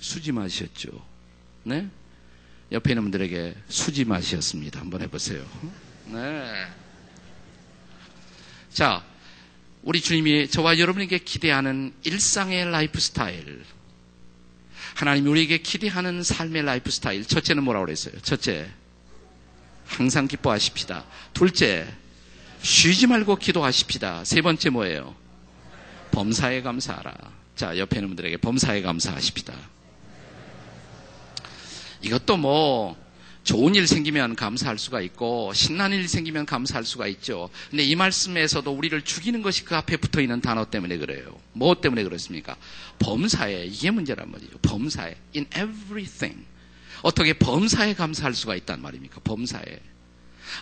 수지 맞으셨죠. 네? 옆에 있는 분들에게 수지 맞으셨습니다. 한번 해보세요. 네. 자, 우리 주님이 저와 여러분에게 기대하는 일상의 라이프 스타일. 하나님이 우리에게 기대하는 삶의 라이프 스타일. 첫째는 뭐라고 그랬어요? 첫째, 항상 기뻐하십시다. 둘째, 쉬지 말고 기도하십시다. 세 번째 뭐예요? 범사에 감사하라. 자, 옆에 있는 분들에게 범사에 감사하십시다. 이것도 뭐, 좋은 일 생기면 감사할 수가 있고 신나는 일 생기면 감사할 수가 있죠. 근데 이 말씀에서도 우리를 죽이는 것이 그 앞에 붙어 있는 단어 때문에 그래요. 뭐 때문에 그렇습니까? 범사에 이게 문제란 말이죠. 범사에 in everything 어떻게 범사에 감사할 수가 있단 말입니까? 범사에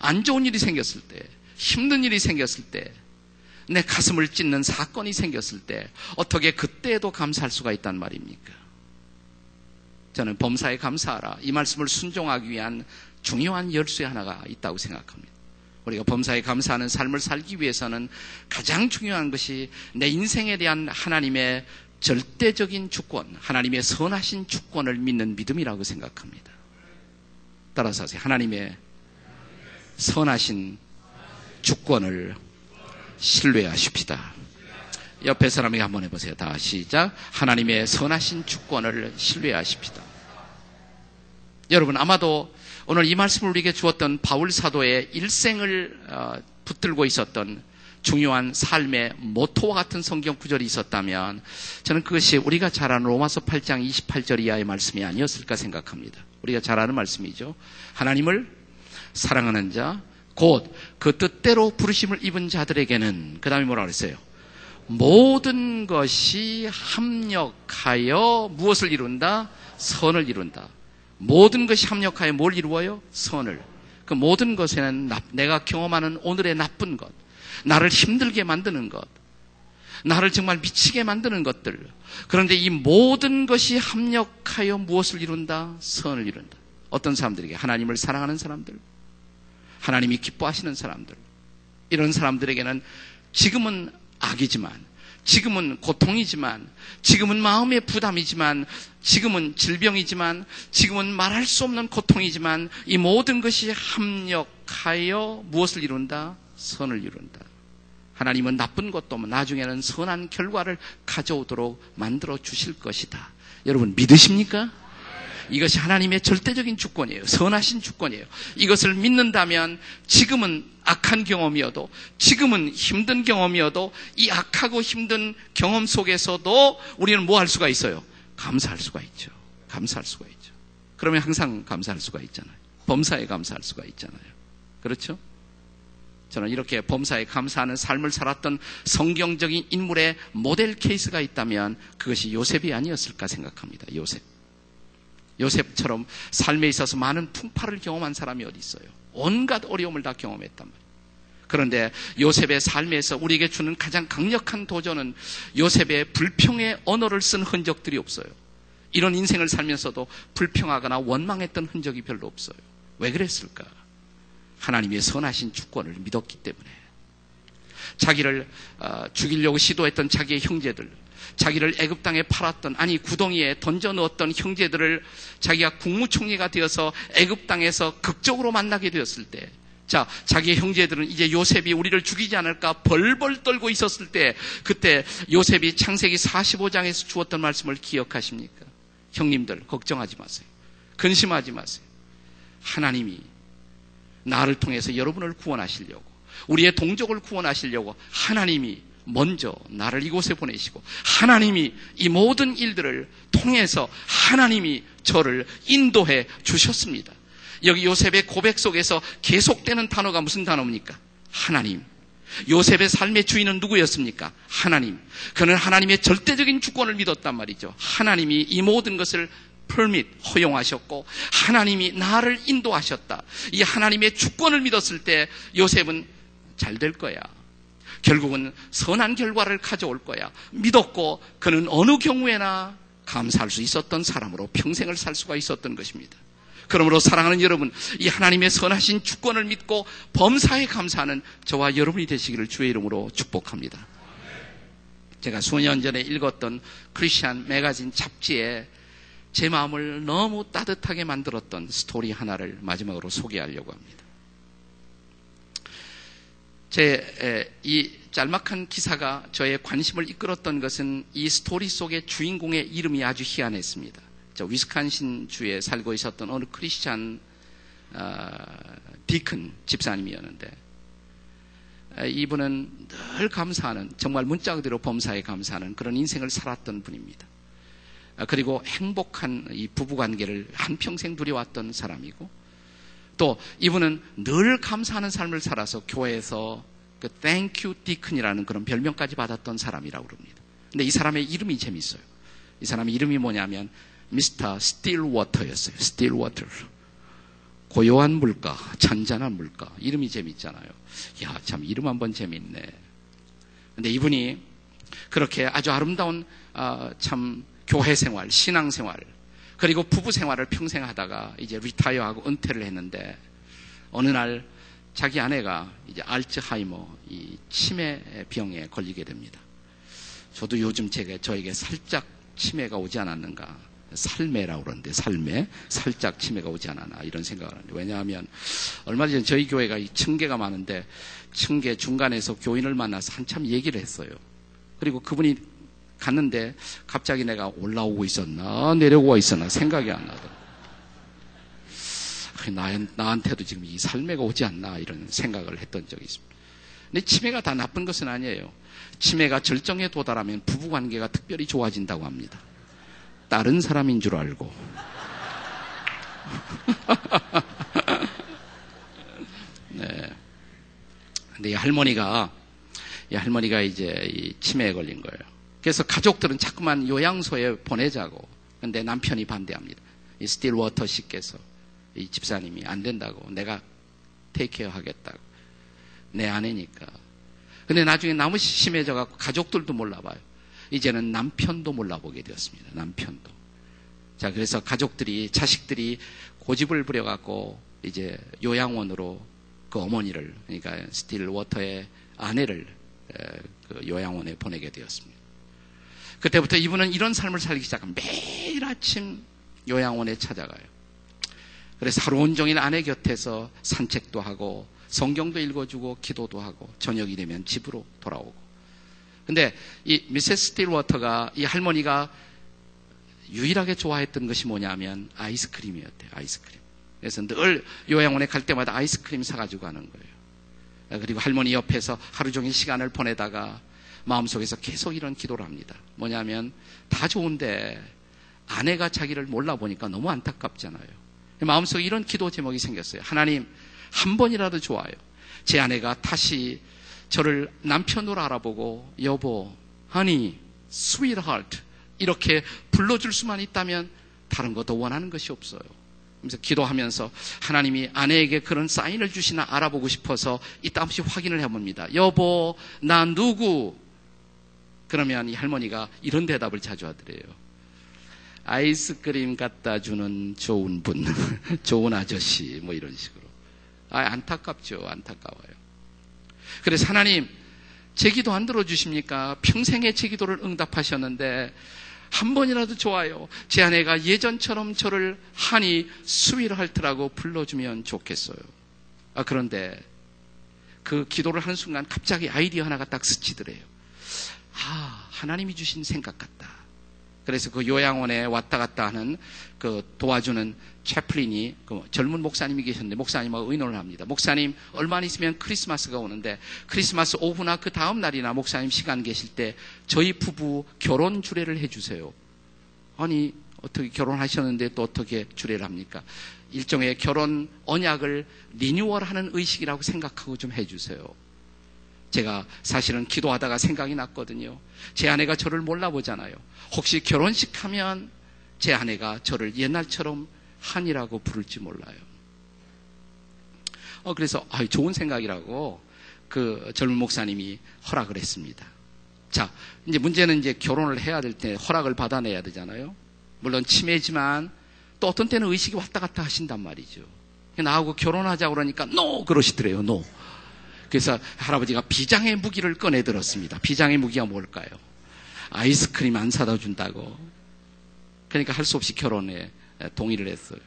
안 좋은 일이 생겼을 때, 힘든 일이 생겼을 때, 내 가슴을 찢는 사건이 생겼을 때 어떻게 그때에도 감사할 수가 있단 말입니까? 저는 범사에 감사하라. 이 말씀을 순종하기 위한 중요한 열쇠 하나가 있다고 생각합니다. 우리가 범사에 감사하는 삶을 살기 위해서는 가장 중요한 것이 내 인생에 대한 하나님의 절대적인 주권, 하나님의 선하신 주권을 믿는 믿음이라고 생각합니다. 따라서 하세요. 하나님의 선하신 주권을 신뢰하십시다. 옆에 사람에게 한번 해보세요. 다 시작. 하나님의 선하신 주권을 신뢰하십시다. 여러분 아마도 오늘 이 말씀을 우리에게 주었던 바울 사도의 일생을 어, 붙들고 있었던 중요한 삶의 모토와 같은 성경 구절이 있었다면 저는 그것이 우리가 잘 아는 로마서 8장 28절 이하의 말씀이 아니었을까 생각합니다. 우리가 잘 아는 말씀이죠. 하나님을 사랑하는 자, 곧 그 뜻대로 부르심을 입은 자들에게는 그 다음에 뭐라 그랬어요? 모든 것이 합력하여 무엇을 이룬다? 선을 이룬다. 모든 것이 합력하여 뭘 이루어요? 선을. 그 모든 것에는 내가 경험하는 오늘의 나쁜 것, 나를 힘들게 만드는 것, 나를 정말 미치게 만드는 것들. 그런데 이 모든 것이 합력하여 무엇을 이룬다? 선을 이룬다. 어떤 사람들에게? 하나님을 사랑하는 사람들, 하나님이 기뻐하시는 사람들. 이런 사람들에게는 지금은 악이지만 지금은 고통이지만, 지금은 마음의 부담이지만, 지금은 질병이지만, 지금은 말할 수 없는 고통이지만, 이 모든 것이 합력하여 무엇을 이룬다? 선을 이룬다. 하나님은 나쁜 것도 나중에는 선한 결과를 가져오도록 만들어 주실 것이다. 여러분 믿으십니까? 이것이 하나님의 절대적인 주권이에요. 선하신 주권이에요. 이것을 믿는다면 지금은 악한 경험이어도 지금은 힘든 경험이어도 이 악하고 힘든 경험 속에서도 우리는 뭐 할 수가 있어요? 감사할 수가 있죠. 감사할 수가 있죠. 그러면 항상 감사할 수가 있잖아요. 범사에 감사할 수가 있잖아요. 그렇죠? 저는 이렇게 범사에 감사하는 삶을 살았던 성경적인 인물의 모델 케이스가 있다면 그것이 요셉이 아니었을까 생각합니다. 요셉. 요셉처럼 삶에 있어서 많은 풍파를 경험한 사람이 어디 있어요? 온갖 어려움을 다 경험했단 말이에요. 그런데 요셉의 삶에서 우리에게 주는 가장 강력한 도전은 요셉의 불평의 언어를 쓴 흔적들이 없어요. 이런 인생을 살면서도 불평하거나 원망했던 흔적이 별로 없어요. 왜 그랬을까? 하나님의 선하신 주권을 믿었기 때문에. 자기를 어, 죽이려고 시도했던 자기의 형제들, 자기를 애굽 땅에 팔았던 아니 구덩이에 던져 넣었던 형제들을 자기가 국무총리가 되어서 애굽 땅에서 극적으로 만나게 되었을 때 자, 자기의 형제들은 이제 요셉이 우리를 죽이지 않을까 벌벌 떨고 있었을 때 그때 요셉이 창세기 45장에서 주었던 말씀을 기억하십니까? 형님들 걱정하지 마세요. 근심하지 마세요. 하나님이 나를 통해서 여러분을 구원하시려고 우리의 동족을 구원하시려고 하나님이 먼저 나를 이곳에 보내시고 하나님이 이 모든 일들을 통해서 하나님이 저를 인도해 주셨습니다. 여기 요셉의 고백 속에서 계속되는 단어가 무슨 단어입니까? 하나님. 요셉의 삶의 주인은 누구였습니까? 하나님. 그는 하나님의 절대적인 주권을 믿었단 말이죠. 하나님이 이 모든 것을 permit, 허용하셨고, 하나님이 나를 인도하셨다. 이 하나님의 주권을 믿었을 때 요셉은 잘 될 거야. 결국은 선한 결과를 가져올 거야. 믿었고 그는 어느 경우에나 감사할 수 있었던 사람으로 평생을 살 수가 있었던 것입니다. 그러므로 사랑하는 여러분, 이 하나님의 선하신 주권을 믿고 범사에 감사하는 저와 여러분이 되시기를 주의 이름으로 축복합니다. 제가 수년 전에 읽었던 Christian magazine 잡지에 제 마음을 너무 따뜻하게 만들었던 스토리 하나를 마지막으로 소개하려고 합니다. 제 이 짤막한 기사가 저의 관심을 이끌었던 것은 이 스토리 속의 주인공의 이름이 아주 희한했습니다. 저 위스칸신 주에 살고 있었던 어느 크리스찬 어, deacon 집사님이었는데 이분은 늘 감사하는 정말 문자 그대로 범사에 감사하는 그런 인생을 살았던 분입니다. 그리고 행복한 이 부부 관계를 한 평생 누려왔던 사람이고 또 이분은 늘 감사하는 삶을 살아서 교회에서 그 Thank you Deacon이라는 그런 별명까지 받았던 사람이라고 그럽니다. 근데 이 사람의 이름이 재밌어요. 이 사람의 이름이 뭐냐면 미스터 스틸워터였어요. 스틸워터. 고요한 물가, 잔잔한 물가. 이름이 재밌잖아요. 야, 참 이름 한번 재밌네. 근데 이분이 그렇게 아주 아름다운 어, 참 교회 생활, 신앙 생활, 그리고 부부 생활을 평생 하다가 이제 리타이어하고 은퇴를 했는데 어느 날 자기 아내가 이제 알츠하이머 이 치매 병에 걸리게 됩니다. 저도 요즘 제가 저에게 살짝 치매가 오지 않았는가 살매라고 그러는데 살매 살짝 치매가 오지 않았나 이런 생각을 하는데 왜냐하면 얼마 전에 저희 교회가 층계가 많은데 층계 중간에서 교인을 만나서 한참 얘기를 했어요. 그리고 그분이 갔는데 갑자기 내가 올라오고 있었나 내려오고 있었나 생각이 안 나더라고요. 나한테도 지금 이 삶애가 오지 않나 이런 생각을 했던 적이 있습니다. 근데 치매가 다 나쁜 것은 아니에요. 치매가 절정에 도달하면 부부 관계가 특별히 좋아진다고 합니다. 다른 사람인 줄 알고. *laughs* 네. 근데 이 할머니가, 이 할머니가 이제 이 치매에 걸린 거예요. 그래서 가족들은 자꾸만 요양소에 보내자고. 근데 남편이 반대합니다. 이 스틸워터 씨께서 이 집사님이 안 된다고. 내가 take care 하겠다고. 내 아내니까. 근데 나중에 너무 심해져 갖고 가족들도 몰라봐요. 이제는 남편도 몰라보게 되었습니다. 남편도. 자, 그래서 가족들이, 자식들이 고집을 부려갖고 이제 요양원으로 그 어머니를, 그러니까 스틸 워터의 아내를 그 요양원에 보내게 되었습니다. 그때부터 이분은 이런 삶을 살기 시작한 매일 아침 요양원에 찾아가요. 그래서 하루 온종일 아내 곁에서 산책도 하고 성경도 읽어주고 기도도 하고 저녁이 되면 집으로 돌아오고. 근데 이 미세스 스틸워터가 이 할머니가 유일하게 좋아했던 것이 뭐냐면 아이스크림이었대요. 아이스크림. 그래서 늘 요양원에 갈 때마다 아이스크림 사가지고 가는 거예요. 그리고 할머니 옆에서 하루 종일 시간을 보내다가 마음속에서 계속 이런 기도를 합니다. 뭐냐면 다 좋은데 아내가 자기를 몰라보니까 너무 안타깝잖아요. 마음속에 이런 기도 제목이 생겼어요. 하나님, 한 번이라도 좋아요. 제 아내가 다시 저를 남편으로 알아보고 여보, honey, sweetheart 이렇게 불러줄 수만 있다면 다른 것도 원하는 것이 없어요. 그래서 기도하면서 하나님이 아내에게 그런 사인을 주시나 알아보고 싶어서 이따 없이 확인을 해봅니다. 여보, 나 누구? 그러면 이 할머니가 이런 대답을 자주 하더래요. 아이스크림 갖다 주는 좋은 분, *laughs* 좋은 아저씨, 뭐 이런 식으로. 아, 안타깝죠. 안타까워요. 그래서 하나님, 제 기도 안 들어주십니까? 평생에 제 기도를 응답하셨는데, 한 번이라도 좋아요. 제 아내가 예전처럼 저를 한이 수위를 할더라고 불러주면 좋겠어요. 아, 그런데 그 기도를 하는 순간 갑자기 아이디어 하나가 딱 스치더래요. 아, 하나님이 주신 생각 같다. 그래서 그 요양원에 왔다 갔다 하는 그 도와주는 채플린이 그 젊은 목사님이 계셨는데 목사님하고 의논을 합니다. 목사님 얼마 있으면 크리스마스가 오는데 크리스마스 오후나 그 다음 날이나 목사님 시간 계실 때 저희 부부 결혼 주례를 해주세요. 아니 어떻게 결혼하셨는데 또 어떻게 주례를 합니까? 일종의 결혼 언약을 리뉴얼하는 의식이라고 생각하고 좀 해주세요. 제가 사실은 기도하다가 생각이 났거든요. 제 아내가 저를 몰라보잖아요. 혹시 결혼식 하면 제 아내가 저를 옛날처럼 한이라고 부를지 몰라요. 어, 그래서, 아, 좋은 생각이라고 그 젊은 목사님이 허락을 했습니다. 자, 이제 문제는 이제 결혼을 해야 될 때 허락을 받아내야 되잖아요. 물론 치매지만 또 어떤 때는 의식이 왔다 갔다 하신단 말이죠. 나하고 결혼하자 그러니까 No! 그러시더래요, no. 그래서 할아버지가 비장의 무기를 꺼내 들었습니다. 비장의 무기가 뭘까요? 아이스크림 안 사다 준다고. 그러니까 할 수 없이 결혼에 동의를 했어요.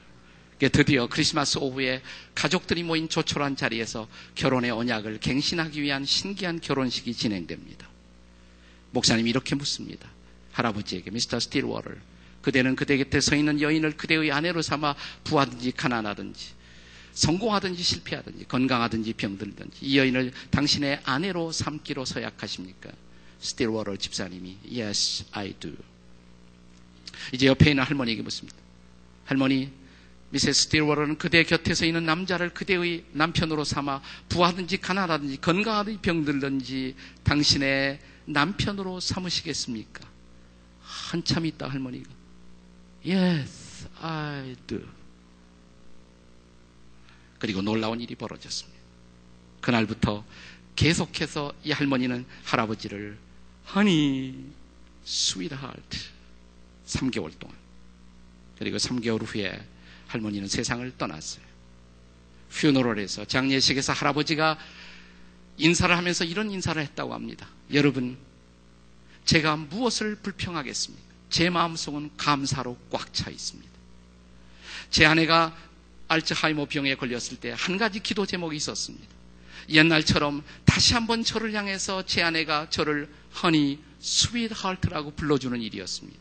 드디어 크리스마스 오후에 가족들이 모인 조촐한 자리에서 결혼의 언약을 갱신하기 위한 신기한 결혼식이 진행됩니다. 목사님이 이렇게 묻습니다. 할아버지에게 미스터 스틸워터, 그대는 그대 곁에 서 있는 여인을 그대의 아내로 삼아 부하든지 가난하든지 성공하든지 실패하든지 건강하든지 병들든지 이 여인을 당신의 아내로 삼기로 서약하십니까? 스틸워터 집사님이 Yes, I do. 이제 옆에 있는 할머니에게 묻습니다. 할머니, 미세스 스틸워터는 그대 곁에 서 있는 남자를 그대의 남편으로 삼아 부하든지 가난하든지 건강하든지 병들든지 당신의 남편으로 삼으시겠습니까? 한참 있다 할머니가 Yes, I do. 그리고 놀라운 일이 벌어졌습니다. 그날부터 계속해서 이 할머니는 할아버지를 Honey, sweetheart 3개월 동안 그리고 3개월 후에 할머니는 세상을 떠났어요. funeral에서 장례식에서 할아버지가 인사를 하면서 이런 인사를 했다고 합니다. 여러분, 제가 무엇을 불평하겠습니까? 제 마음속은 감사로 꽉 차 있습니다. 제 아내가 알츠하이머 병에 걸렸을 때 한 가지 기도 제목이 있었습니다. 옛날처럼 다시 한번 저를 향해서 제 아내가 저를 honey sweetheart라고 불러주는 일이었습니다.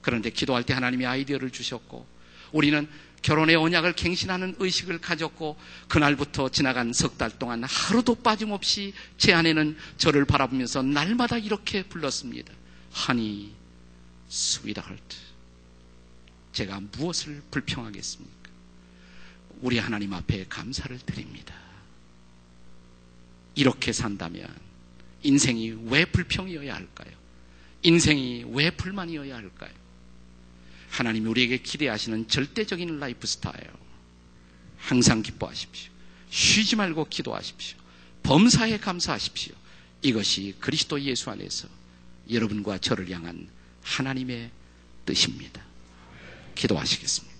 그런데 기도할 때 하나님이 아이디어를 주셨고 우리는 결혼의 언약을 갱신하는 의식을 가졌고 그날부터 지나간 석 달 동안 하루도 빠짐없이 제 아내는 저를 바라보면서 날마다 이렇게 불렀습니다. honey sweetheart 제가 무엇을 불평하겠습니까? 우리 하나님 앞에 감사를 드립니다. 이렇게 산다면 인생이 왜 불평이어야 할까요? 인생이 왜 불만이어야 할까요? 하나님이 우리에게 기대하시는 절대적인 라이프 스타일. 항상 기뻐하십시오. 쉬지 말고 기도하십시오. 범사에 감사하십시오. 이것이 그리스도 예수 안에서 여러분과 저를 향한 하나님의 뜻입니다. 기도하시겠습니다.